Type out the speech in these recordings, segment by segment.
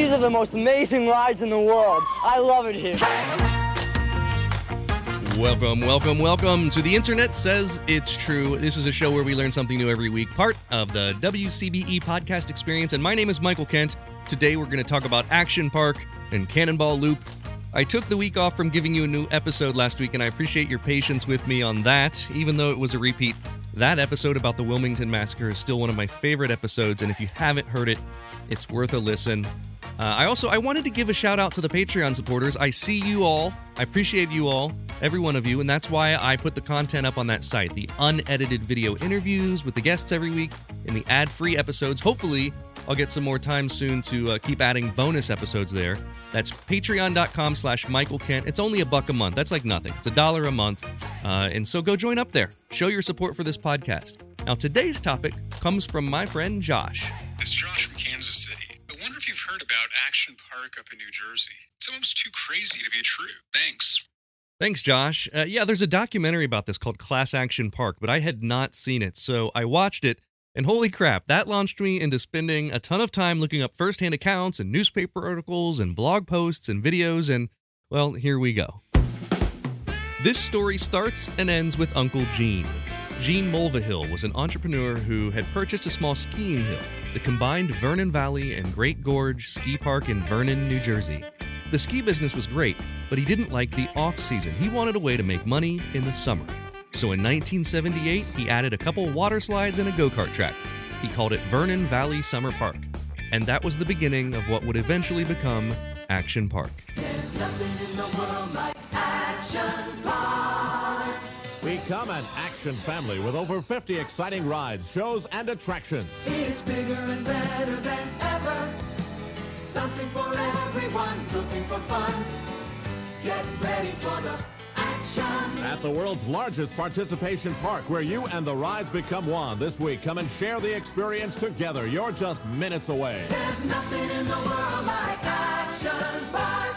These are the most amazing rides in the world. I love it here. Welcome, welcome, welcome to The Internet Says It's True. This is a show where we learn something new every week, part of the WCBE podcast experience. And my name is Michael Kent. Today we're going to talk about Action Park and Cannonball Loop. I took the week off from giving you a new episode last week, and I appreciate your patience with me on that, even though it was a repeat. That episode about the Wilmington Massacre is still one of my favorite episodes, and if you haven't heard it, it's worth a listen. Uh, I also I wanted to give a shout out to the Patreon supporters. I see you all. I appreciate you all, every one of you, and that's why I put the content up on that site. The unedited video interviews with the guests every week and the ad-free episodes. Hopefully, I'll get some more time soon to uh, keep adding bonus episodes there. That's patreon.com slash Michael Kent. It's only a buck a month. That's like nothing. It's a dollar a month. Uh, and so go join up there. Show your support for this podcast. Now, today's topic comes from my friend Josh. It's Josh from Kansas City. I wonder if you've heard about Action Park up in New Jersey. It's almost too crazy to be true. Thanks. Thanks, Josh. Uh, yeah, there's a documentary about this called Class Action Park, but I had not seen it, so I watched it, and holy crap, that launched me into spending a ton of time looking up firsthand accounts and newspaper articles and blog posts and videos, and well, here we go. This story starts and ends with Uncle Gene. Gene Mulvihill was an entrepreneur who had purchased a small skiing hill, the combined Vernon Valley and Great Gorge Ski Park in Vernon, New Jersey. The ski business was great, but he didn't like the off season. He wanted a way to make money in the summer. So in 1978, he added a couple water slides and a go kart track. He called it Vernon Valley Summer Park. And that was the beginning of what would eventually become Action Park. We come an action family with over 50 exciting rides, shows, and attractions. It's bigger and better than ever. Something for everyone looking for fun. Get ready for the. At the world's largest participation park, where you and the rides become one. This week, come and share the experience together. You're just minutes away. There's nothing in the world like Action Park.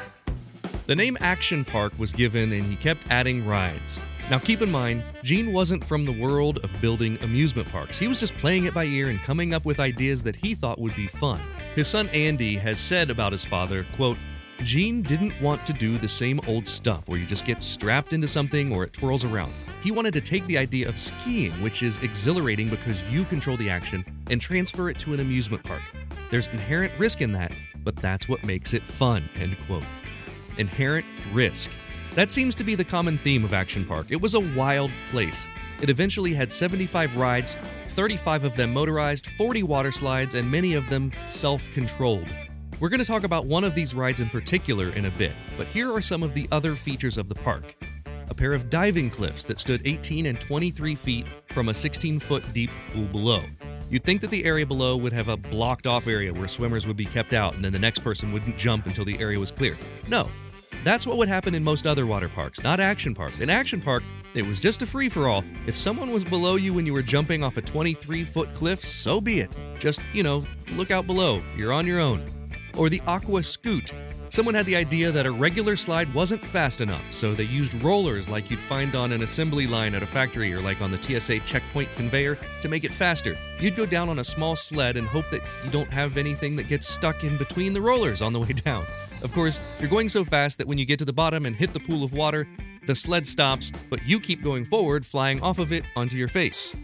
The name Action Park was given and he kept adding rides. Now keep in mind, Gene wasn't from the world of building amusement parks. He was just playing it by ear and coming up with ideas that he thought would be fun. His son Andy has said about his father, quote, Gene didn't want to do the same old stuff where you just get strapped into something or it twirls around. He wanted to take the idea of skiing, which is exhilarating because you control the action, and transfer it to an amusement park. There's inherent risk in that, but that's what makes it fun, end quote. Inherent risk. That seems to be the common theme of Action Park. It was a wild place. It eventually had 75 rides, 35 of them motorized, 40 water slides, and many of them self controlled. We're going to talk about one of these rides in particular in a bit, but here are some of the other features of the park. A pair of diving cliffs that stood 18 and 23 feet from a 16 foot deep pool below. You'd think that the area below would have a blocked off area where swimmers would be kept out and then the next person wouldn't jump until the area was clear. No, that's what would happen in most other water parks, not Action Park. In Action Park, it was just a free for all. If someone was below you when you were jumping off a 23 foot cliff, so be it. Just, you know, look out below. You're on your own. Or the Aqua Scoot. Someone had the idea that a regular slide wasn't fast enough, so they used rollers like you'd find on an assembly line at a factory or like on the TSA checkpoint conveyor to make it faster. You'd go down on a small sled and hope that you don't have anything that gets stuck in between the rollers on the way down. Of course, you're going so fast that when you get to the bottom and hit the pool of water, the sled stops, but you keep going forward, flying off of it onto your face.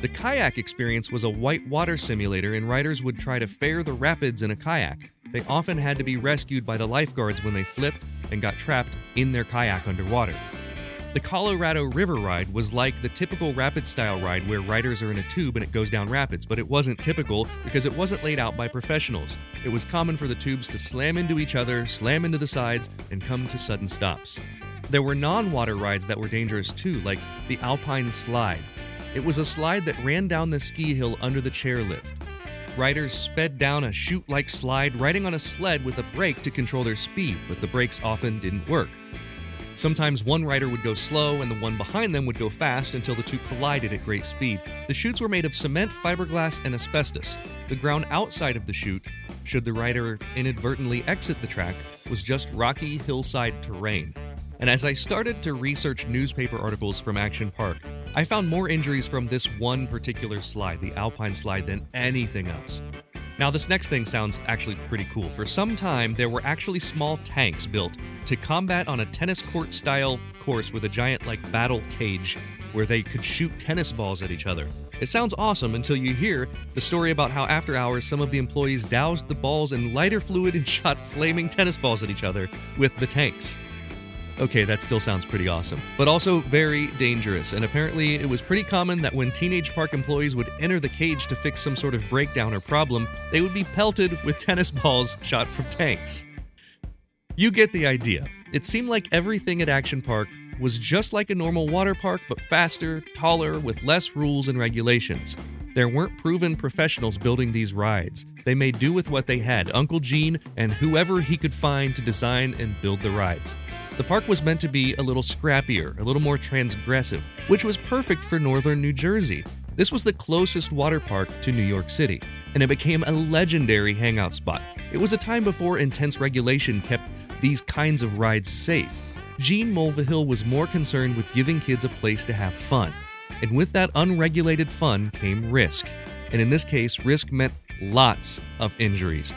The kayak experience was a white water simulator, and riders would try to fare the rapids in a kayak. They often had to be rescued by the lifeguards when they flipped and got trapped in their kayak underwater. The Colorado River Ride was like the typical rapid style ride where riders are in a tube and it goes down rapids, but it wasn't typical because it wasn't laid out by professionals. It was common for the tubes to slam into each other, slam into the sides, and come to sudden stops. There were non water rides that were dangerous too, like the Alpine Slide. It was a slide that ran down the ski hill under the chairlift. Riders sped down a chute like slide riding on a sled with a brake to control their speed, but the brakes often didn't work. Sometimes one rider would go slow and the one behind them would go fast until the two collided at great speed. The chutes were made of cement, fiberglass, and asbestos. The ground outside of the chute, should the rider inadvertently exit the track, was just rocky hillside terrain. And as I started to research newspaper articles from Action Park, I found more injuries from this one particular slide, the Alpine slide, than anything else. Now, this next thing sounds actually pretty cool. For some time, there were actually small tanks built to combat on a tennis court style course with a giant, like, battle cage where they could shoot tennis balls at each other. It sounds awesome until you hear the story about how after hours some of the employees doused the balls in lighter fluid and shot flaming tennis balls at each other with the tanks. Okay, that still sounds pretty awesome, but also very dangerous. And apparently, it was pretty common that when teenage park employees would enter the cage to fix some sort of breakdown or problem, they would be pelted with tennis balls shot from tanks. You get the idea. It seemed like everything at Action Park was just like a normal water park, but faster, taller, with less rules and regulations. There weren't proven professionals building these rides. They made do with what they had Uncle Gene and whoever he could find to design and build the rides. The park was meant to be a little scrappier, a little more transgressive, which was perfect for northern New Jersey. This was the closest water park to New York City, and it became a legendary hangout spot. It was a time before intense regulation kept these kinds of rides safe. Gene Mulvihill was more concerned with giving kids a place to have fun. And with that unregulated fun came risk. And in this case, risk meant lots of injuries.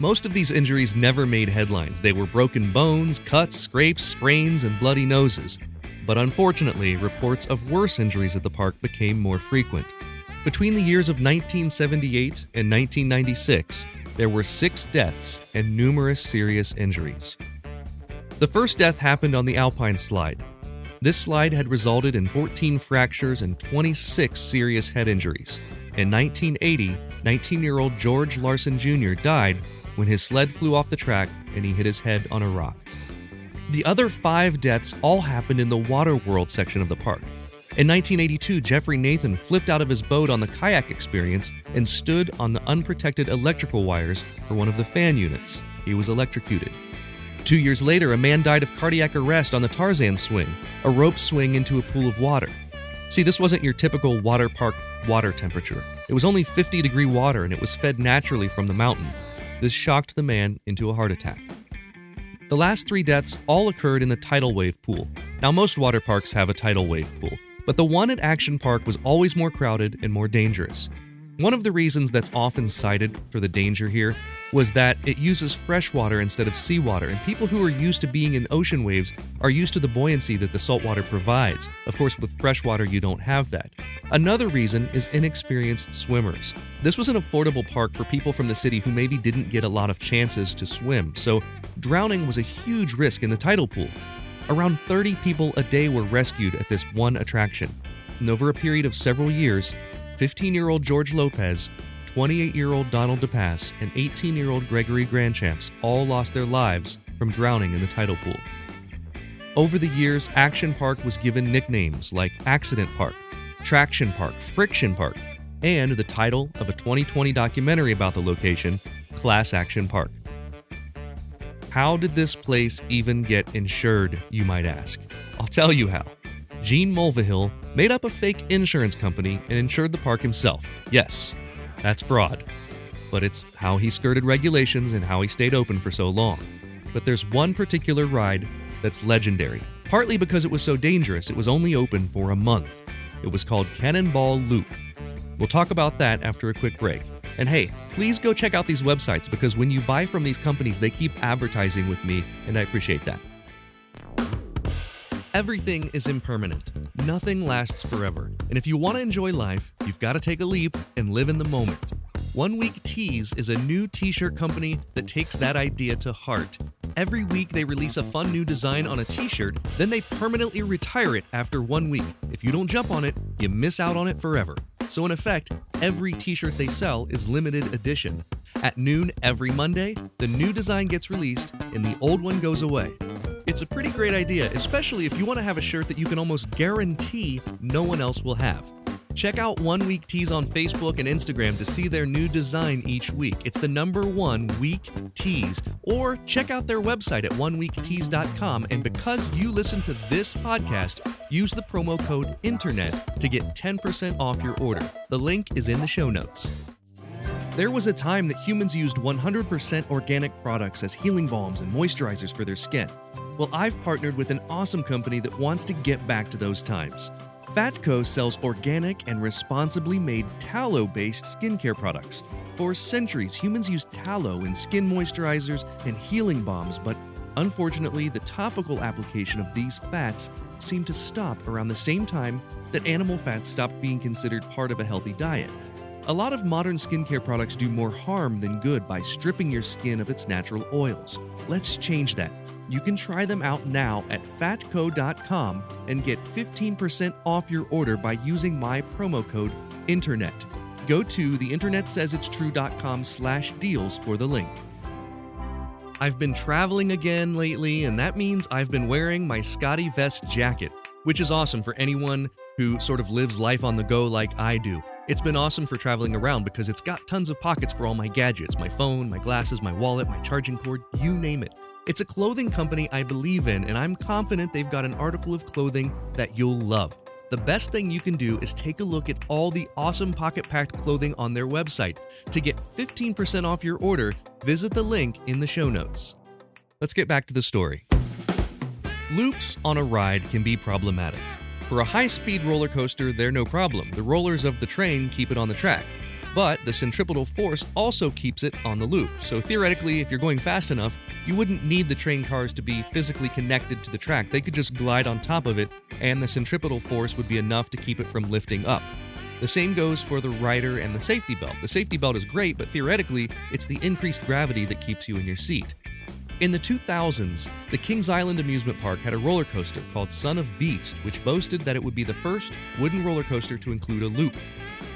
Most of these injuries never made headlines. They were broken bones, cuts, scrapes, sprains, and bloody noses. But unfortunately, reports of worse injuries at the park became more frequent. Between the years of 1978 and 1996, there were six deaths and numerous serious injuries. The first death happened on the Alpine Slide. This slide had resulted in 14 fractures and 26 serious head injuries. In 1980, 19 year old George Larson Jr. died when his sled flew off the track and he hit his head on a rock. The other five deaths all happened in the Water World section of the park. In 1982, Jeffrey Nathan flipped out of his boat on the kayak experience and stood on the unprotected electrical wires for one of the fan units. He was electrocuted. Two years later, a man died of cardiac arrest on the Tarzan swing, a rope swing into a pool of water. See, this wasn't your typical water park water temperature. It was only 50 degree water and it was fed naturally from the mountain. This shocked the man into a heart attack. The last three deaths all occurred in the tidal wave pool. Now, most water parks have a tidal wave pool, but the one at Action Park was always more crowded and more dangerous. One of the reasons that's often cited for the danger here was that it uses fresh water instead of seawater, and people who are used to being in ocean waves are used to the buoyancy that the saltwater provides. Of course, with freshwater, you don't have that. Another reason is inexperienced swimmers. This was an affordable park for people from the city who maybe didn't get a lot of chances to swim, so drowning was a huge risk in the tidal pool. Around 30 people a day were rescued at this one attraction. And over a period of several years, 15 year old George Lopez, 28 year old Donald DePass, and 18 year old Gregory Grandchamps all lost their lives from drowning in the tidal pool. Over the years, Action Park was given nicknames like Accident Park, Traction Park, Friction Park, and the title of a 2020 documentary about the location, Class Action Park. How did this place even get insured, you might ask? I'll tell you how. Gene Mulvihill made up a fake insurance company and insured the park himself. Yes, that's fraud. But it's how he skirted regulations and how he stayed open for so long. But there's one particular ride that's legendary. Partly because it was so dangerous, it was only open for a month. It was called Cannonball Loop. We'll talk about that after a quick break. And hey, please go check out these websites because when you buy from these companies, they keep advertising with me, and I appreciate that. Everything is impermanent. Nothing lasts forever. And if you want to enjoy life, you've got to take a leap and live in the moment. One Week Tees is a new t shirt company that takes that idea to heart. Every week they release a fun new design on a t shirt, then they permanently retire it after one week. If you don't jump on it, you miss out on it forever. So, in effect, every t shirt they sell is limited edition. At noon every Monday, the new design gets released and the old one goes away. It's a pretty great idea, especially if you want to have a shirt that you can almost guarantee no one else will have. Check out One Week Tees on Facebook and Instagram to see their new design each week. It's the number one Week Tees. Or check out their website at oneweektees.com. And because you listen to this podcast, use the promo code INTERNET to get 10% off your order. The link is in the show notes. There was a time that humans used 100% organic products as healing balms and moisturizers for their skin. Well, I've partnered with an awesome company that wants to get back to those times. Fatco sells organic and responsibly made tallow based skincare products. For centuries, humans used tallow in skin moisturizers and healing balms, but unfortunately, the topical application of these fats seemed to stop around the same time that animal fats stopped being considered part of a healthy diet. A lot of modern skincare products do more harm than good by stripping your skin of its natural oils. Let's change that. You can try them out now at fatco.com and get 15% off your order by using my promo code INTERNET. Go to theinternetsaysitstrue.com slash deals for the link. I've been traveling again lately, and that means I've been wearing my SCOTTeVEST jacket, which is awesome for anyone who sort of lives life on the go like I do. It's been awesome for traveling around because it's got tons of pockets for all my gadgets my phone, my glasses, my wallet, my charging cord, you name it. It's a clothing company I believe in, and I'm confident they've got an article of clothing that you'll love. The best thing you can do is take a look at all the awesome pocket packed clothing on their website. To get 15% off your order, visit the link in the show notes. Let's get back to the story. Loops on a ride can be problematic. For a high speed roller coaster, they're no problem. The rollers of the train keep it on the track. But the centripetal force also keeps it on the loop. So theoretically, if you're going fast enough, you wouldn't need the train cars to be physically connected to the track. They could just glide on top of it, and the centripetal force would be enough to keep it from lifting up. The same goes for the rider and the safety belt. The safety belt is great, but theoretically, it's the increased gravity that keeps you in your seat. In the 2000s, the Kings Island amusement park had a roller coaster called Son of Beast, which boasted that it would be the first wooden roller coaster to include a loop.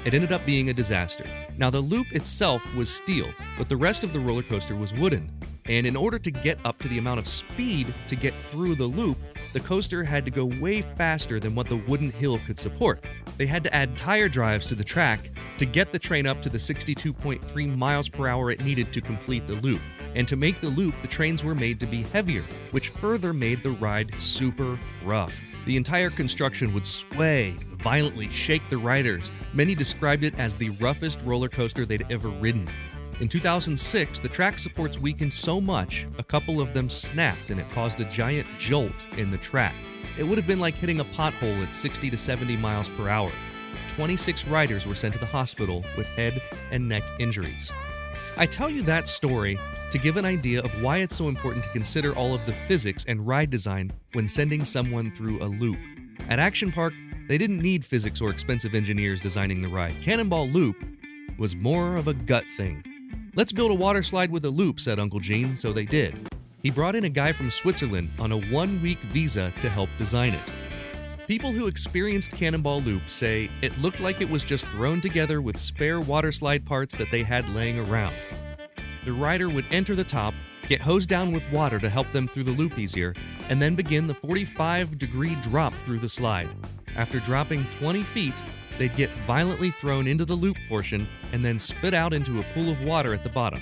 It ended up being a disaster. Now, the loop itself was steel, but the rest of the roller coaster was wooden. And in order to get up to the amount of speed to get through the loop, the coaster had to go way faster than what the wooden hill could support. They had to add tire drives to the track to get the train up to the 62.3 miles per hour it needed to complete the loop. And to make the loop, the trains were made to be heavier, which further made the ride super rough. The entire construction would sway, violently shake the riders. Many described it as the roughest roller coaster they'd ever ridden. In 2006, the track supports weakened so much, a couple of them snapped and it caused a giant jolt in the track. It would have been like hitting a pothole at 60 to 70 miles per hour. 26 riders were sent to the hospital with head and neck injuries. I tell you that story to give an idea of why it's so important to consider all of the physics and ride design when sending someone through a loop. At Action Park, they didn't need physics or expensive engineers designing the ride. Cannonball Loop was more of a gut thing. Let's build a water slide with a loop, said Uncle Gene, so they did. He brought in a guy from Switzerland on a one week visa to help design it. People who experienced Cannonball Loop say it looked like it was just thrown together with spare water slide parts that they had laying around. The rider would enter the top, get hosed down with water to help them through the loop easier, and then begin the 45 degree drop through the slide. After dropping 20 feet, they'd get violently thrown into the loop portion and then spit out into a pool of water at the bottom.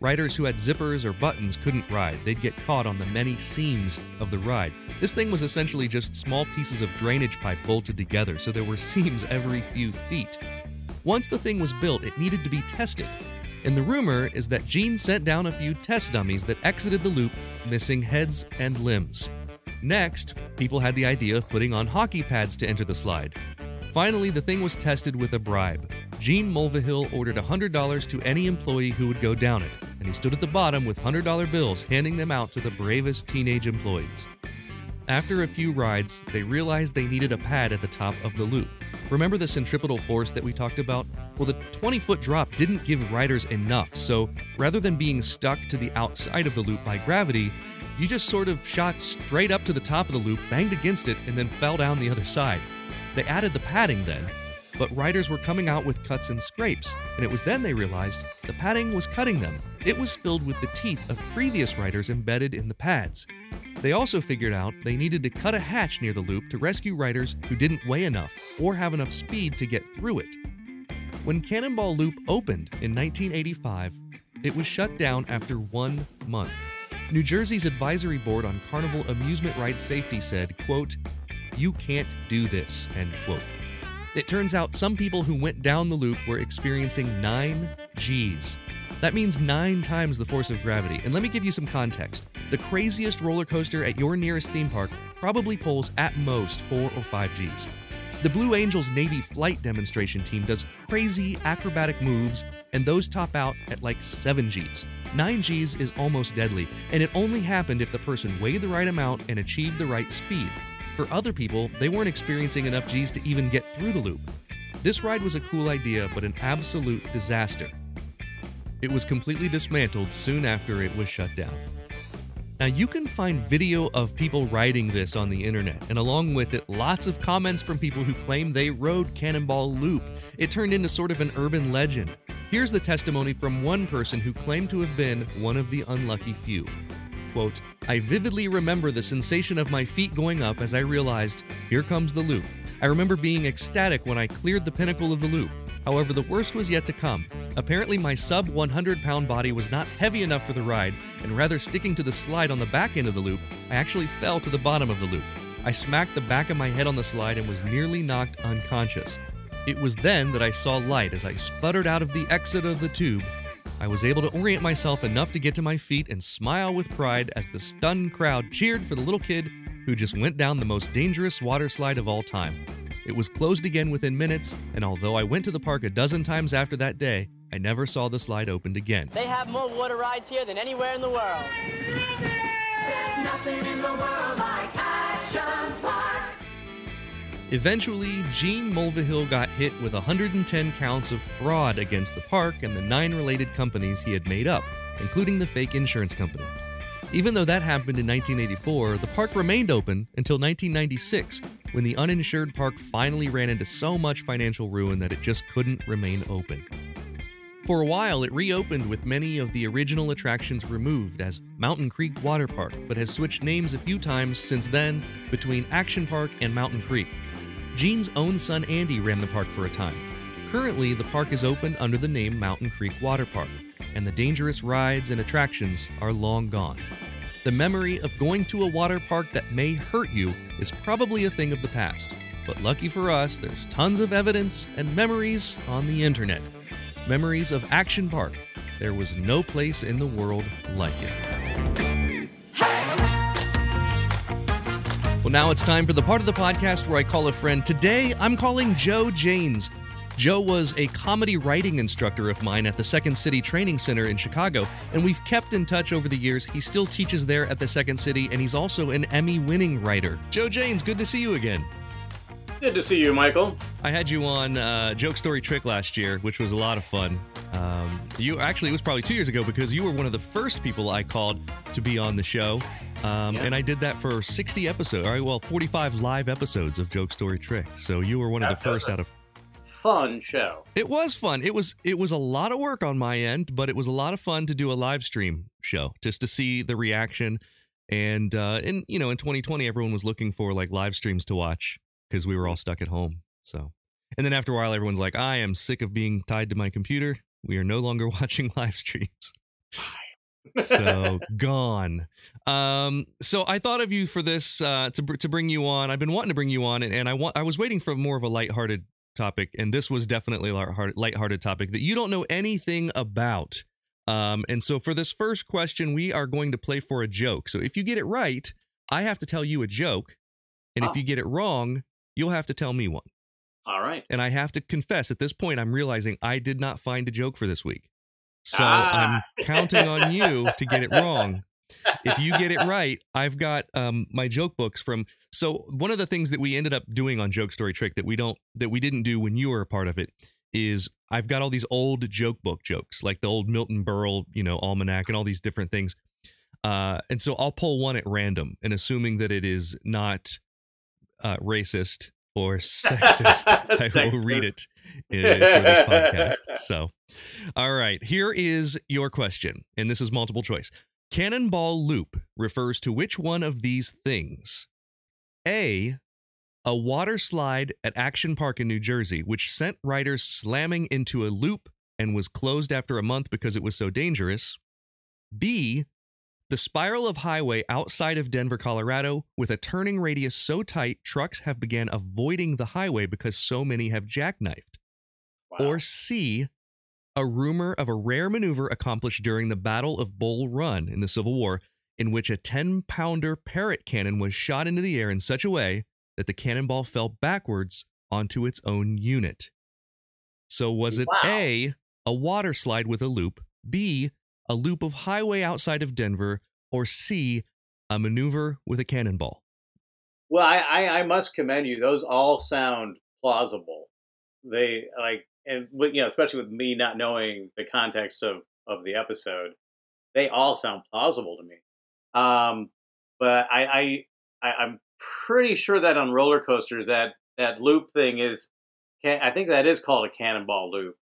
Riders who had zippers or buttons couldn't ride. They'd get caught on the many seams of the ride. This thing was essentially just small pieces of drainage pipe bolted together, so there were seams every few feet. Once the thing was built, it needed to be tested. And the rumor is that Gene sent down a few test dummies that exited the loop missing heads and limbs. Next, people had the idea of putting on hockey pads to enter the slide. Finally, the thing was tested with a bribe. Gene Mulvihill ordered $100 to any employee who would go down it, and he stood at the bottom with $100 bills, handing them out to the bravest teenage employees. After a few rides, they realized they needed a pad at the top of the loop. Remember the centripetal force that we talked about? Well, the 20 foot drop didn't give riders enough, so rather than being stuck to the outside of the loop by gravity, you just sort of shot straight up to the top of the loop, banged against it, and then fell down the other side. They added the padding then, but riders were coming out with cuts and scrapes, and it was then they realized the padding was cutting them. It was filled with the teeth of previous riders embedded in the pads. They also figured out they needed to cut a hatch near the loop to rescue riders who didn't weigh enough or have enough speed to get through it. When Cannonball Loop opened in 1985, it was shut down after one month. New Jersey's advisory board on carnival amusement ride safety said, quote, you can't do this, end quote. It turns out some people who went down the loop were experiencing 9 Gs. That means nine times the force of gravity. And let me give you some context. The craziest roller coaster at your nearest theme park probably pulls at most 4 or 5 Gs. The Blue Angels Navy flight demonstration team does crazy acrobatic moves, and those top out at like 7 Gs. 9 Gs is almost deadly, and it only happened if the person weighed the right amount and achieved the right speed. For other people, they weren't experiencing enough Gs to even get through the loop. This ride was a cool idea, but an absolute disaster. It was completely dismantled soon after it was shut down. Now, you can find video of people riding this on the internet, and along with it, lots of comments from people who claim they rode Cannonball Loop. It turned into sort of an urban legend. Here's the testimony from one person who claimed to have been one of the unlucky few. Quote, I vividly remember the sensation of my feet going up as I realized, here comes the loop. I remember being ecstatic when I cleared the pinnacle of the loop. However, the worst was yet to come. Apparently, my sub 100 pound body was not heavy enough for the ride, and rather sticking to the slide on the back end of the loop, I actually fell to the bottom of the loop. I smacked the back of my head on the slide and was nearly knocked unconscious. It was then that I saw light as I sputtered out of the exit of the tube. I was able to orient myself enough to get to my feet and smile with pride as the stunned crowd cheered for the little kid who just went down the most dangerous water slide of all time. It was closed again within minutes, and although I went to the park a dozen times after that day, I never saw the slide opened again. They have more water rides here than anywhere in the world. Eventually, Gene Mulvihill got hit with 110 counts of fraud against the park and the nine related companies he had made up, including the fake insurance company. Even though that happened in 1984, the park remained open until 1996, when the uninsured park finally ran into so much financial ruin that it just couldn't remain open. For a while, it reopened with many of the original attractions removed as Mountain Creek Water Park, but has switched names a few times since then between Action Park and Mountain Creek. Gene's own son Andy ran the park for a time. Currently, the park is open under the name Mountain Creek Water Park, and the dangerous rides and attractions are long gone. The memory of going to a water park that may hurt you is probably a thing of the past, but lucky for us, there's tons of evidence and memories on the internet. Memories of Action Park. There was no place in the world like it. Now it's time for the part of the podcast where I call a friend. Today, I'm calling Joe Janes. Joe was a comedy writing instructor of mine at the Second City Training Center in Chicago, and we've kept in touch over the years. He still teaches there at the Second City, and he's also an Emmy winning writer. Joe Janes, good to see you again. Good to see you, Michael. I had you on uh, Joke Story Trick last year, which was a lot of fun. Um, you actually, it was probably two years ago because you were one of the first people I called to be on the show. Um, Yeah. And I did that for 60 episodes, all right, well, 45 live episodes of Joke Story Trick. So you were one of the first out of Fun show. It was fun. It was it was a lot of work on my end, but it was a lot of fun to do a live stream show just to see the reaction. And uh and you know, in 2020 everyone was looking for like live streams to watch because we were all stuck at home. So and then after a while everyone's like, I am sick of being tied to my computer. We are no longer watching live streams. so gone. Um, so I thought of you for this uh, to to bring you on. I've been wanting to bring you on, and, and I want I was waiting for more of a lighthearted topic, and this was definitely a lighthearted, lighthearted topic that you don't know anything about. Um, and so for this first question, we are going to play for a joke. So if you get it right, I have to tell you a joke, and Oh. if you get it wrong, you'll have to tell me one. All right. And I have to confess, at this point, I'm realizing I did not find a joke for this week. So Ah. I'm counting on you to get it wrong. If you get it right, I've got um, my joke books from. So one of the things that we ended up doing on Joke Story Trick that we don't that we didn't do when you were a part of it is I've got all these old joke book jokes, like the old Milton Berle, you know, almanac and all these different things. Uh, and so I'll pull one at random, and assuming that it is not uh, racist or sexist, I will read it Sexist. uh, for this podcast. So, all right, here is your question, and this is multiple choice. Cannonball Loop refers to which one of these things? A. A water slide at Action Park in New Jersey, which sent riders slamming into a loop and was closed after a month because it was so dangerous. B. The spiral of highway outside of Denver, Colorado, with a turning radius so tight trucks have began avoiding the highway because so many have jackknifed. Wow. Or C, a rumor of a rare maneuver accomplished during the Battle of Bull Run in the Civil War, in which a 10 pounder Parrott cannon was shot into the air in such a way that the cannonball fell backwards onto its own unit. So was it Wow. A, a water slide with a loop, B, a loop of highway outside of Denver, or C, a maneuver with a cannonball? Well, I, I, I must commend you. Those all sound plausible. They like, and you know, especially with me not knowing the context of of the episode, they all sound plausible to me. Um, but I, I, I I'm pretty sure that on roller coasters that that loop thing is, I think that is called a cannonball loop.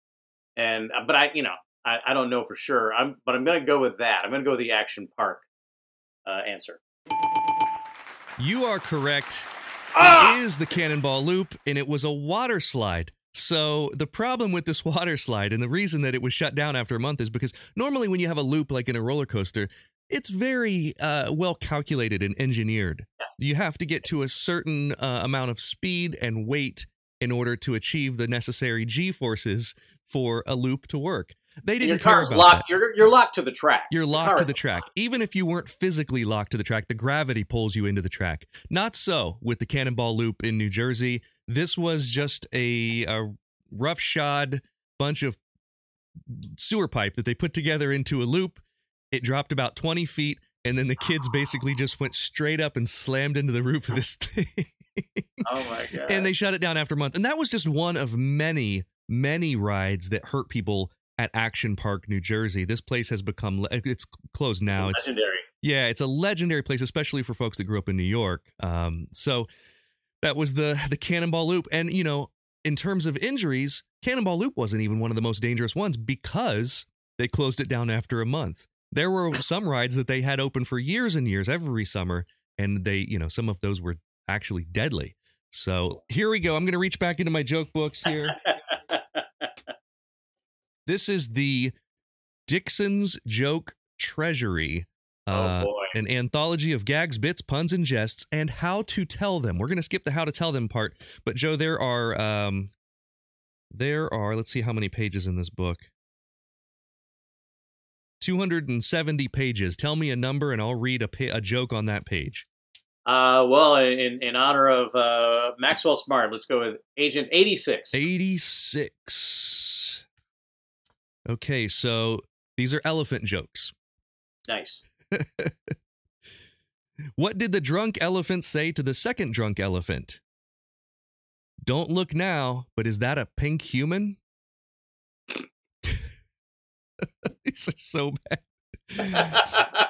And but I, you know, I, I don't know for sure. I'm, but I'm gonna go with that. I'm gonna go with the action park uh, answer. You are correct. Ah! It is the cannonball loop, and it was a water slide. So the problem with this water slide, and the reason that it was shut down after a month, is because normally when you have a loop like in a roller coaster, it's very uh, well calculated and engineered. You have to get to a certain uh, amount of speed and weight in order to achieve the necessary g forces for a loop to work. They didn't your care car's about locked. that. You're you're locked to the track. You're The locked to the track. Even if you weren't physically locked to the track, the gravity pulls you into the track. Not so with the Cannonball Loop in New Jersey. This was just a, a roughshod bunch of sewer pipe that they put together into a loop. It dropped about 20 feet, and then the kids basically just went straight up and slammed into the roof of this thing. Oh my god! and they shut it down after a month. And that was just one of many, many rides that hurt people at Action Park, New Jersey. This place has become le- it's closed now. It's It's legendary. yeah, it's a legendary place, especially for folks that grew up in New York. Um, so that was the the Cannonball Loop, and you know, in terms of injuries, Cannonball Loop wasn't even one of the most dangerous ones because they closed it down after a month. There were some rides that they had open for years and years, every summer, and they, you know, some of those were actually deadly. So here we go. I'm going to reach back into my joke books here. This is the Dickson's Joke Treasury. Oh, uh, boy. An anthology of gags, bits, puns, and jests, and how to tell them. We're going to skip the how to tell them part, but Joe, there are um, there are. Let's see how many pages in this book. 270 pages. Tell me a number, and I'll read a, pa- a joke on that page. Uh, well, in in honor of uh, Maxwell Smart, let's go with Agent eighty six. 86. Okay, so these are elephant jokes. Nice. What did the drunk elephant say to the second drunk elephant? Don't look now, but is that a pink human? These are so bad.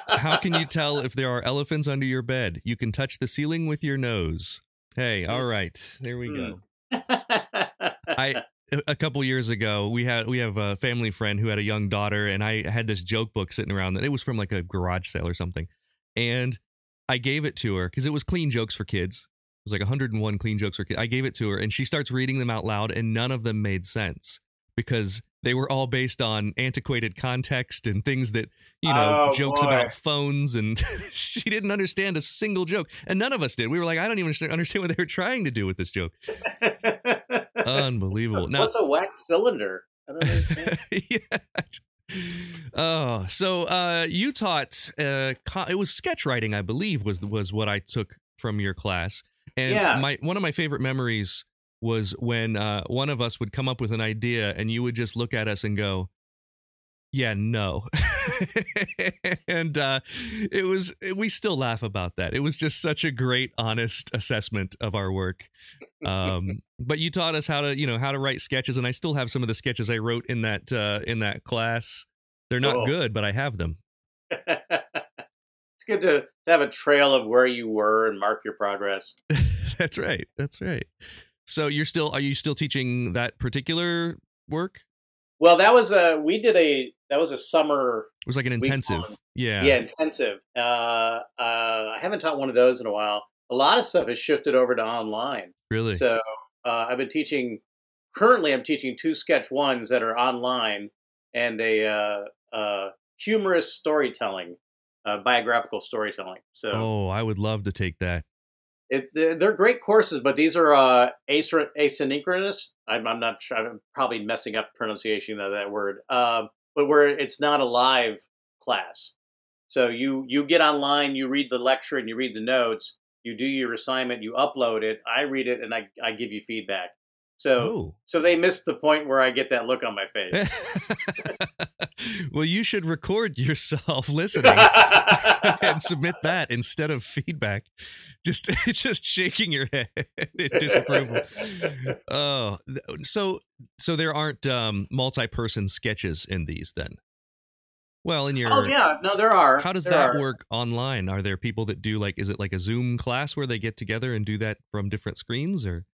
How can you tell if there are elephants under your bed? You can touch the ceiling with your nose. Hey, all right, there we go. Hmm. I a couple years ago we had we have a family friend who had a young daughter and I had this joke book sitting around that it was from like a garage sale or something. And I gave it to her because it was clean jokes for kids. It was like 101 clean jokes for kids I gave it to her and she starts reading them out loud and none of them made sense because they were all based on antiquated context and things that you know Oh, jokes boy. about phones and she didn't understand a single joke. And none of us did. We were like I don't even understand what they were trying to do with this joke unbelievable now What's a wax cylinder? I don't understand. yeah. Oh, so uh, you taught uh, co- it was sketch writing, I believe, was was what I took from your class. And Yeah. my one of my favorite memories was when uh, one of us would come up with an idea, and you would just look at us and go, "Yeah, no," and uh, it was we still laugh about that. It was just such a great, honest assessment of our work. Um, but you taught us how to, you know, how to write sketches, and I still have some of the sketches I wrote in that uh, in that class. They're not Cool. good, but I have them. it's good to, to have a trail of where you were and mark your progress. That's right. That's right. So you're still are you still teaching that particular work? Well, that was a we did a that was a summer It was like an intensive. Yeah. yeah, intensive. Uh, uh, I haven't taught one of those in a while. A lot of stuff has shifted over to online. Really. So uh, I've been teaching. Currently, I'm teaching two sketch ones that are online and a uh, uh, humorous storytelling, uh, biographical storytelling. So oh, I would love to take that. it, they're, great courses, but these are uh, asynch- asynchronous. I'm, I'm not sure. I'm probably messing up pronunciation of that word. Uh, but where it's not a live class. So you you get online, you read the lecture, and you read the notes. You do your assignment, you upload it. I read it, and I, I give you feedback. So Oh. so they missed the point where I get that look on my face. well, you should record yourself listening and submit that instead of feedback. Just just shaking your head in disapproval. Oh, so so there aren't um, multi-person sketches in these then. Well, in your oh yeah, no, there are. How does There that are. work online? Are there people that do like is it like a Zoom class where they get together and do that from different screens or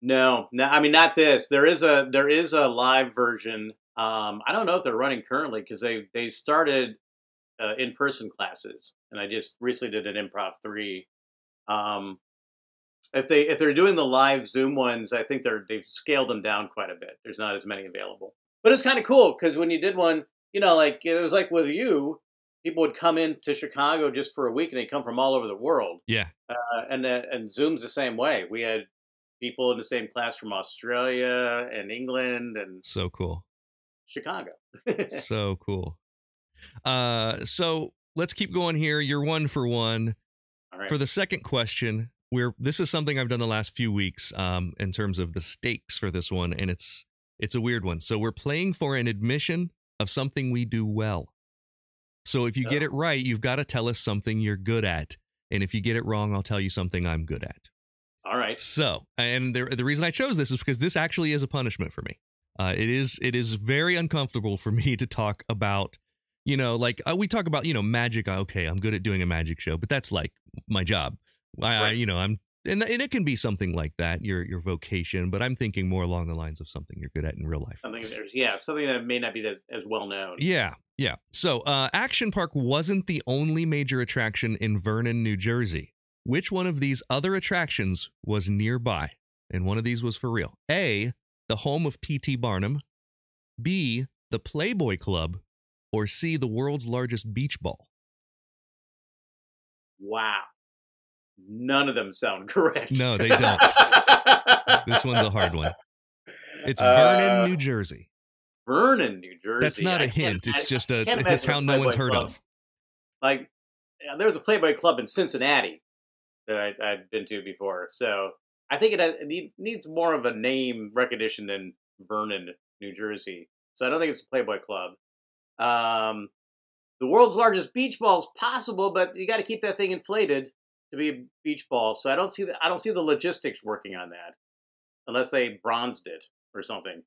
No, no, I mean not this. There is a there is a live version. Um, I don't know if they're running currently because they they started uh, in person classes, and I just recently did an improv three. Um, if they if they're doing the live Zoom ones, I think they're they've scaled them down quite a bit. There's not as many available, but it's kind of cool because when you did one, you know, like it was like with you, people would come into Chicago just for a week, and they come from all over the world Yeah. uh, and uh, and Zoom's the same way. We had people in the same class from Australia and England and So cool. Chicago. so cool. Uh so let's keep going here. You're one for one. All right. For the second question, we're this is something I've done the last few weeks um in terms of the stakes for this one and it's it's a weird one. So we're playing for an admission of something we do well. So if you get Oh. it right, you've got to tell us something you're good at. And if you get it wrong, I'll tell you something I'm good at. Right. So, and the the reason I chose this is because this actually is a punishment for me. Uh, it is it is very uncomfortable for me to talk about, you know, like uh, we talk about, you know, magic. uh, Okay, I'm good at doing a magic show, but that's like my job. I, I you know, I'm and and it can be something like that, your your vocation. But I'm thinking more along the lines of something you're good at in real life. Something there's yeah something that may not be as, as well known. Yeah, yeah. So, uh, Action Park wasn't the only major attraction in Vernon, New Jersey. Which one of these other attractions was nearby? And one of these was for real. A, the home of P.T. Barnum. B, the Playboy Club. Or C, the world's largest beach ball. Wow. None of them sound correct. No, they don't. This one's a hard one. It's Uh, Vernon, New Jersey. Vernon, New Jersey. That's not I a hint. It's I- just a it's a town no one's heard Club. of. Like yeah, there was a Playboy Club in Cincinnati that I, I'd been to before. So I think it, it needs more of a name recognition than Vernon, New Jersey. So I don't think it's a Playboy Club. Um, the world's largest beach ball is possible, but you got to keep that thing inflated to be a beach ball. So I don't see the I don't see the logistics working on that, unless they bronzed it or something.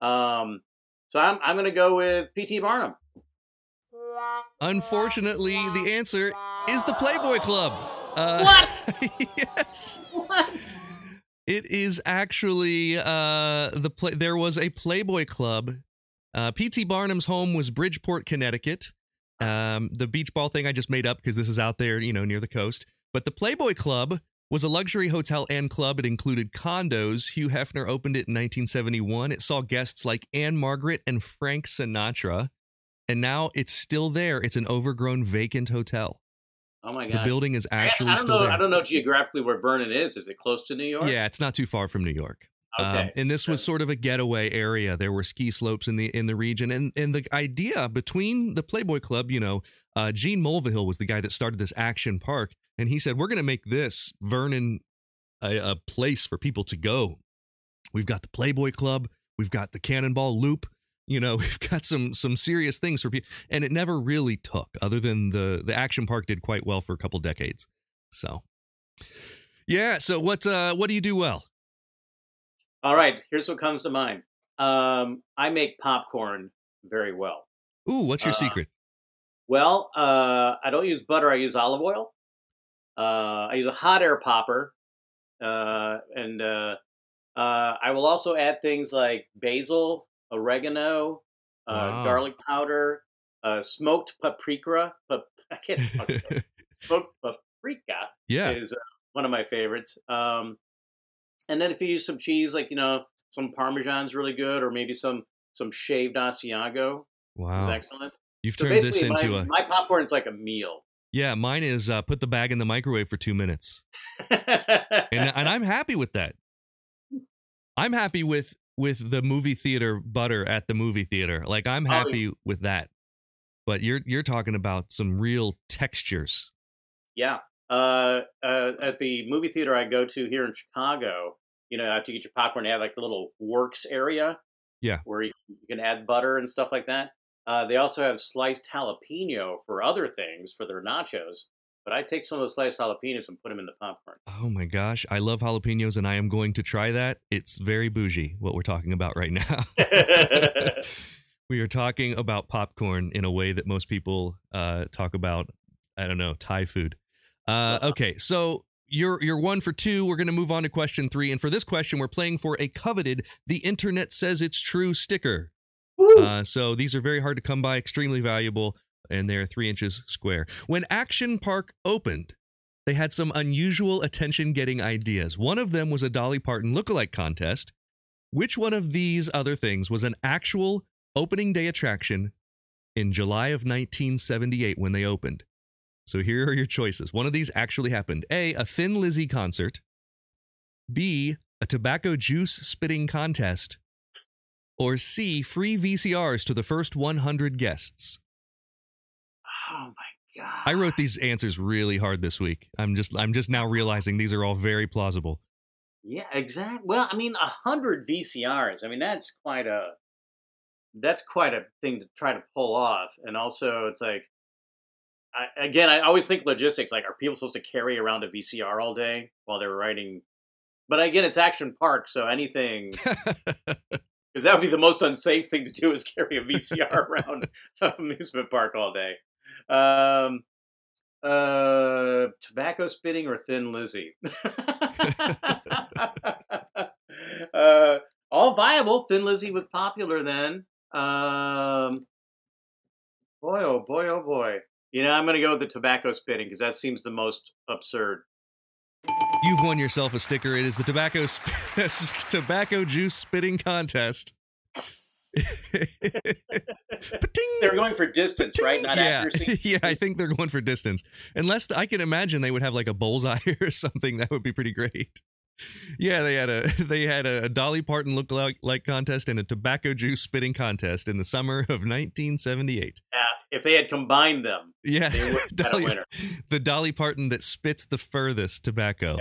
Um, so I'm I'm gonna go with P.T. Barnum. Unfortunately, the answer is the Playboy Club. Uh, What? yes. What? It is actually uh the play there was a Playboy Club. Uh PT Barnum's home was Bridgeport, Connecticut. Um the beach ball thing I just made up because this is out there, you know, near the coast. But the Playboy Club was a luxury hotel and club. It included condos. Hugh Hefner opened it in 1971. It saw guests like Ann-Margret and Frank Sinatra. And now it's still there. It's an overgrown vacant hotel. Oh my god! The building is actually I, don't still know. there. I don't know geographically where Vernon is. Is it close to New York? Yeah, it's not too far from New York. Um, Okay. and this was sort of a getaway area. There were ski slopes in the in the region, and and the idea between the Playboy Club, you know, uh, Gene Mulvihill was the guy that started this action park, and he said we're going to make this Vernon a, a place for people to go. We've got the Playboy Club, we've got the Cannonball Loop. You know, we've got some some serious things for people, and it never really took. Other than the the action park did quite well for a couple decades. So, yeah. So what uh what do you do well? All right. Here's what comes to mind. Um, I make popcorn very well. Ooh, what's your Uh, secret? Well, uh, I don't use butter. I use olive oil. Uh, I use a hot air popper, uh, and uh, uh, I will also add things like basil, oregano, uh, Wow. garlic powder, uh, smoked paprika. Pa- I can't talk. smoked paprika yeah. is uh, one of my favorites. Um, and then if you use some cheese, like you know, some Parmesan's really good, or maybe some some shaved Asiago is Wow. excellent. You've So turned this into my, a my popcorn is like a meal. Yeah, mine is uh put the bag in the microwave for 2 minutes. And and I'm happy with that. I'm happy with with the movie theater butter at the movie theater. Like I'm Oh, happy with that. But you're you're talking about some real textures. yeah. Uh, uh, at the movie theater I go to here in Chicago, you know, after you get your popcorn, they have like the little works area. Yeah. Where you, you can add butter and stuff like that. Uh, they also have sliced jalapeno for other things for their nachos. But I take some of those sliced jalapenos and put them in the popcorn. Oh my gosh, I love jalapenos and I am going to try that. It's very bougie what we're talking about right now. we are talking about popcorn in a way that most people uh, talk about, I don't know, Thai food. Uh, okay, so you're you're one for two. We're going to move on to question three, and for this question, we're playing for a coveted "The Internet Says It's True" sticker. Uh, so these are very hard to come by, extremely valuable, and they're three inches square. When Action Park opened, they had some unusual attention-getting ideas. One of them was a Dolly Parton lookalike contest. Which one of these other things was an actual opening day attraction in July of 1978 when they opened? So here are your choices. One of these actually happened. A, a Thin Lizzy concert. B, a tobacco juice spitting contest. Or C, free VCRs to the first 100 guests. Oh my god! I wrote these answers really hard this week. I'm just I'm just now realizing these are all very plausible. Yeah, exactly. Well, I mean, a hundred VCRs. I mean, that's quite a that's quite a thing to try to pull off. And also, it's like, I, again, I always think logistics. Like, are people supposed to carry around a VCR all day while they're writing? But again, it's Action Park, so anything that would be the most unsafe thing to do is carry a VCR around an amusement park all day. Um, uh, tobacco spitting or Thin Lizzy? uh, all viable. Thin Lizzy was popular then. Um, boy, oh boy, oh boy. You know, I'm going to go with the tobacco spitting because that seems the most absurd. You've won yourself a sticker. It is the tobacco sp- tobacco juice spitting contest. Pating! They're going for distance, right? Not yeah, accuracy. yeah. I think they're going for distance. Unless I can imagine they would have like a bullseye or something. That would be pretty great. Yeah, they had a they had a Dolly Parton look like, contest and a tobacco juice spitting contest in the summer of 1978. Yeah, if they had combined them, Yeah, they would have had a Dolly, winner. the Dolly Parton that spits the furthest tobacco.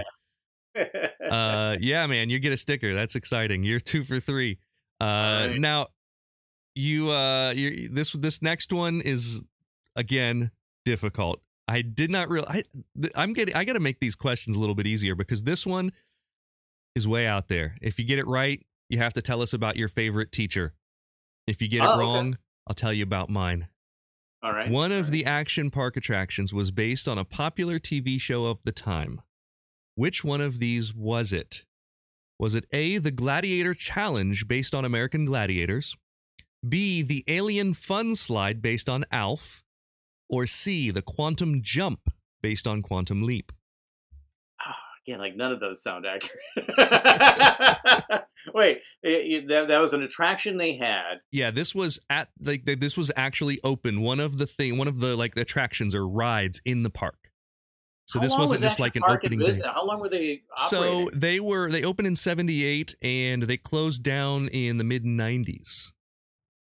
uh, yeah, man, you get a sticker. That's exciting. You're two for three. Uh, right. now you uh, you this this next one is again difficult. I did not real. I I'm getting. I got to make these questions a little bit easier because this one is way out there. If you get it right, you have to tell us about your favorite teacher. If you get Oh, it okay. wrong, I'll tell you about mine. All right. One of All the action park attractions was based on a popular TV show of the time. Which one of these was it? Was it A, the Gladiator Challenge based on American Gladiators? B, the Alien Fun Slide based on Alf? Or C, the Quantum Jump based on Quantum Leap? Oh, Again, like none of those sound accurate. Wait, it- it- that, that was an attraction they had. Yeah, this was at like th- this was actually open. One of the thing, one of the like attractions or rides in the park. So How this wasn't was just like an Action Park in opening day. How long were they operating? So they were they opened in 78 and they closed down in the mid 90s.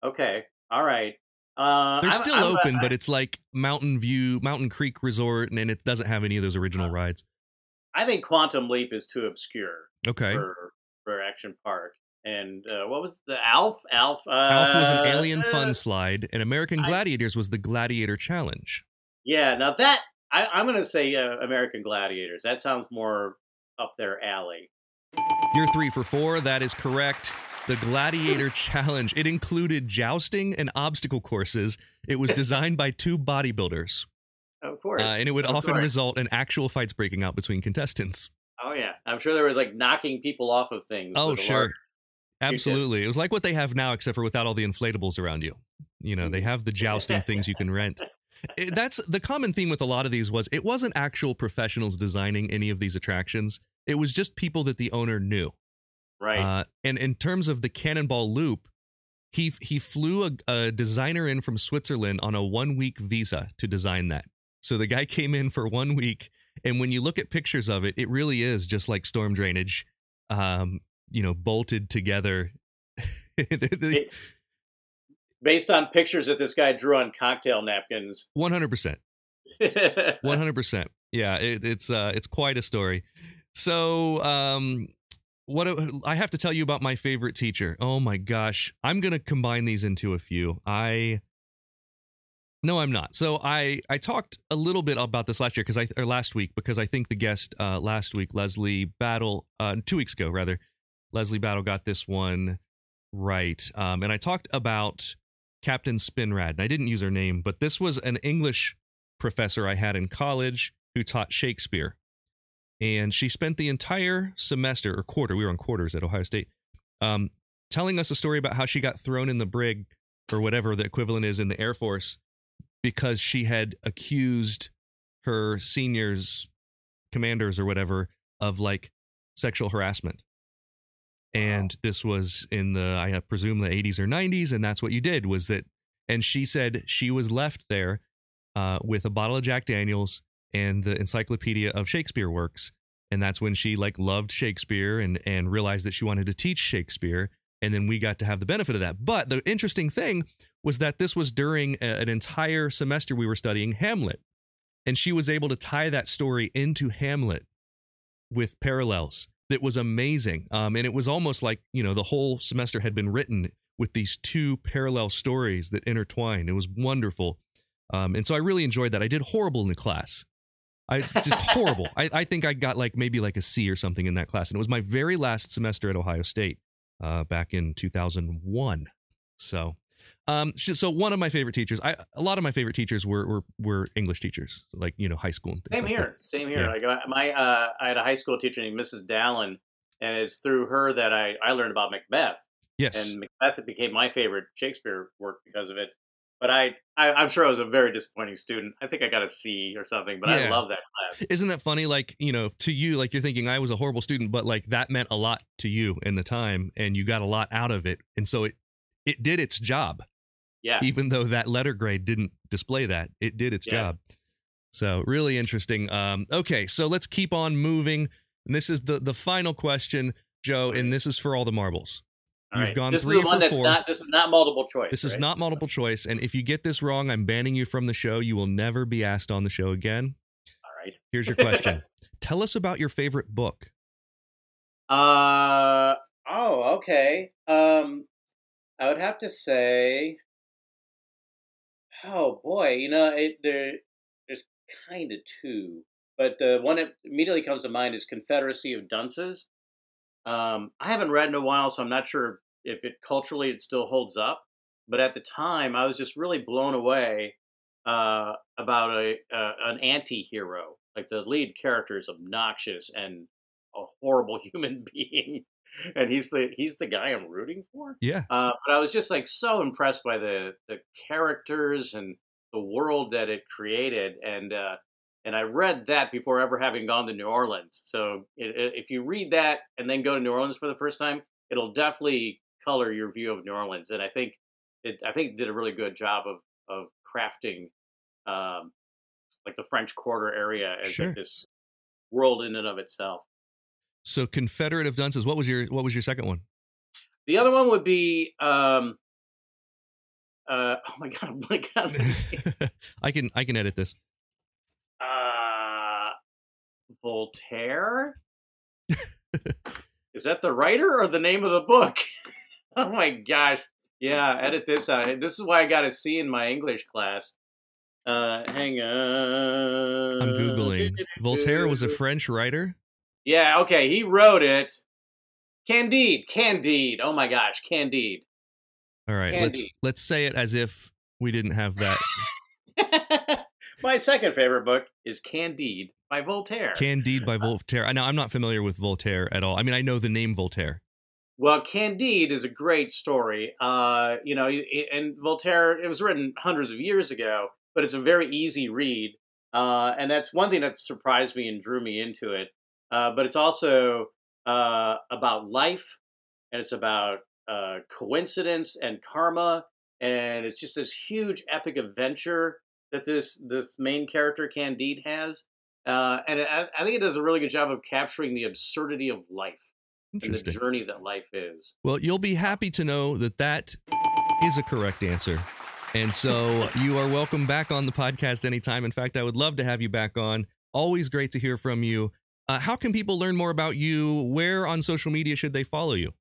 Okay, all right. Uh, They're I'm- still I'm- open, I- but it's like Mountain View, Mountain Creek Resort and it doesn't have any of those original rides. I think Quantum Leap is too obscure Okay. for for Action Park. And uh, what was the Alf? Alf. Uh, Alf was an alien uh, fun slide and American I- Gladiators was the Gladiator Challenge. Yeah, now that I, I'm going to say uh, American Gladiators. That sounds more up their alley. You're 3 for 4, that is correct. The Gladiator Challenge. It included jousting and obstacle courses. It was designed by two bodybuilders. Of course, Uh, and it would Of often course. result in actual fights breaking out between contestants. Oh yeah, I'm sure there was like knocking people off of things. Oh, sure. Absolutely. It was like what they have now, except for without all the inflatables around you. You know, they have the jousting things you can rent. It- that's the common theme with a lot of these was it wasn't actual professionals designing any of these attractions. It was just people that the owner knew. Right. Uh, and in terms of the Cannonball Loop, he he flew a, a designer in from Switzerland on a one week visa to design that. So the guy came in for one week, and when you look at pictures of it, it really is just like storm drainage, um, you know, bolted together. Based on pictures that this guy drew on cocktail napkins. One hundred percent. One hundred percent. Yeah, it, it's uh, it's quite a story. So, um, what I have to tell you about my favorite teacher. Oh my gosh, I'm gonna combine these into a few. I no, I'm not. So I I talked a little bit about this last year because I or last week because I think the guest uh, last week Leslie Battle uh, two weeks ago rather Leslie Battle got this one right. Um, and I talked about Captain Spinrad. And I didn't use her name, but this was an English professor I had in college who taught Shakespeare. And she spent the entire semester or quarter, we were on quarters at Ohio State, um, telling us a story about how she got thrown in the brig or whatever the equivalent is in the Air Force because she had accused her seniors, commanders or whatever, of like sexual harassment. And this was in the i presume the 80s or 90s and that's what you did was that and she said she was left there uh, with a bottle of jack daniels and the encyclopedia of shakespeare works and that's when she like loved shakespeare and and realized that she wanted to teach shakespeare and then we got to have the benefit of that but the interesting thing was that this was during a, an entire semester we were studying hamlet and she was able to tie that story into hamlet with parallels that was amazing. Um, and it was almost like, you know, the whole semester had been written with these two parallel stories that intertwined. It was wonderful. Um, and so I really enjoyed that. I did horrible in the class. I just horrible. I, I think I got like maybe like a C or something in that class. And it was my very last semester at Ohio State uh, back in 2001. So um, so one of my favorite teachers, I a lot of my favorite teachers were were, were English teachers, like you know high school. Same like here, that. same here. Yeah. Like uh, my, uh, I had a high school teacher named Mrs. Dallin, and it's through her that I I learned about Macbeth, Yes, and Macbeth became my favorite Shakespeare work because of it. But I, I I'm sure I was a very disappointing student. I think I got a C or something, but I love that class. isn't that funny? Like you know, to you, like you're thinking I was a horrible student, but like that meant a lot to you in the time, and you got a lot out of it, and so it it did its job, Yeah, even though that letter grade didn't display that. It did its Yeah. job. So really interesting. Um, okay, so let's keep on moving. And this is the the final question, Joe, and this is for all the marbles. All you've right. gone this three is the one that's four. not. This is not multiple choice. This is not multiple choice, and if you get this wrong, I'm banning you from the show. You will never be asked on the show again. All right. Here's your question. Tell us about your favorite book. Uh oh, okay. Um, I would have to say, oh boy, you know, it, there there's kind of two, but the one that immediately comes to mind is Confederacy of Dunces. Um, I haven't read in a while, so I'm not sure if it culturally it still holds up. But at the time, I was just really blown away uh, about a uh, an anti-hero. Like the lead character is obnoxious and a horrible human being, and he's the he's the guy I'm rooting for. Yeah. Uh, but I was just like so impressed by the the characters and the world that it created, and uh, and I read that before ever having gone to New Orleans. So it, it- if you read that and then go to New Orleans for the first time, it'll definitely color your view of New Orleans. And I think it I think it did a really good job of of crafting um, like the French Quarter area as Sure. like this world in and of itself. So Confederate of Dunces. What was your What was your second one? The other one would be um, uh, oh my god, I'm blanking on. I can I can edit this. uh, Voltaire. Is that the writer or the name of the book? oh my gosh. Yeah, edit this out. This is why I got a C in my English class. Uh, hang on. I'm googling. Voltaire was a French writer. Yeah, okay, he wrote it. Candide, Candide. Oh my gosh, Candide. All right, let's let's say it as if we didn't have that. my second favorite book is Candide by Voltaire. Candide by Voltaire. Now I'm not familiar with Voltaire at all. I mean, I know the name Voltaire. Well, Candide is a great story. Uh, you know, and Voltaire, it was written hundreds of years ago, but it's a very easy read. Uh, and that's one thing that surprised me and drew me into it. Uh, but it's also uh, about life, and it's about uh, coincidence and karma, and it's just this huge epic adventure that this this main character Candide has. Uh, and I, I think it does a really good job of capturing the absurdity of life and the journey that life is. Well, you'll be happy to know that that is a correct answer. And so you are welcome back on the podcast anytime. In fact, I would love to have you back on. Always great to hear from you. Uh, how can people learn more about you? Where on social media should they follow you?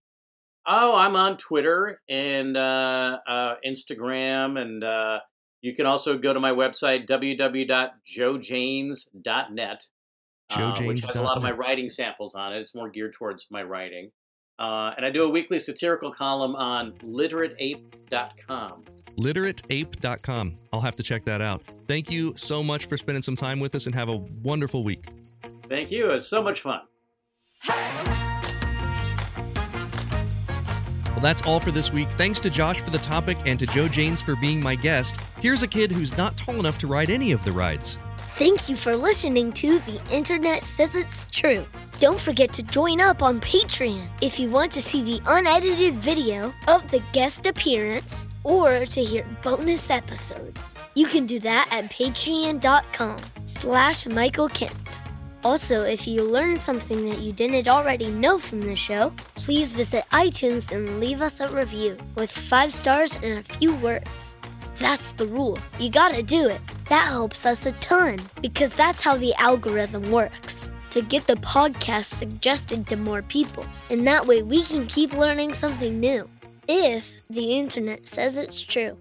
Oh, I'm on Twitter and uh, uh, Instagram, and uh, you can also go to my website www.joejanes.net, uh, which has a lot of my writing samples on it. It's more geared towards my writing, uh, and I do a weekly satirical column on literateape.com. literateape.com. I'll have to check that out. Thank you so much for spending some time with us and have a wonderful week. Thank you. It's so much fun. Well, that's all for this week. Thanks to Josh for the topic and to Joe Janes for being my guest. Here's a kid who's not tall enough to ride any of the rides. Thank you for listening to The Internet Says It's True. Don't forget to join up on Patreon if you want to see the unedited video of the guest appearance or to hear bonus episodes. You can do that at patreon.com slash Michael Kent. Also, if you learned something that you didn't already know from the show, please visit iTunes and leave us a review with five stars and a few words. That's the rule. You gotta do it. That helps us a ton because that's how the algorithm works to get the podcast suggested to more people. And that way we can keep learning something new. If the internet says it's true.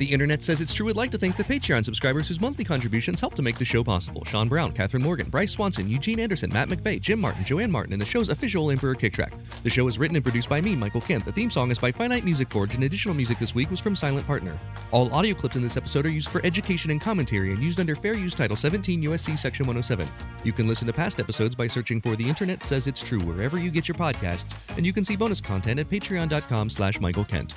The internet says it's true. We'd like to thank the Patreon subscribers whose monthly contributions help to make the show possible. Sean Brown, Catherine Morgan, Bryce Swanson, Eugene Anderson, Matt McVeigh, Jim Martin, Joanne Martin, and the show's official Emperor Kick Track. The show is written and produced by me, Michael Kent. The theme song is by Finite Music Forge, and additional music this week was from Silent Partner. All audio clips in this episode are used for education and commentary and used under Fair Use Title 17 USC Section 107. You can listen to past episodes by searching for The Internet Says It's True wherever you get your podcasts, and you can see bonus content at patreon.com slash Michael Kent.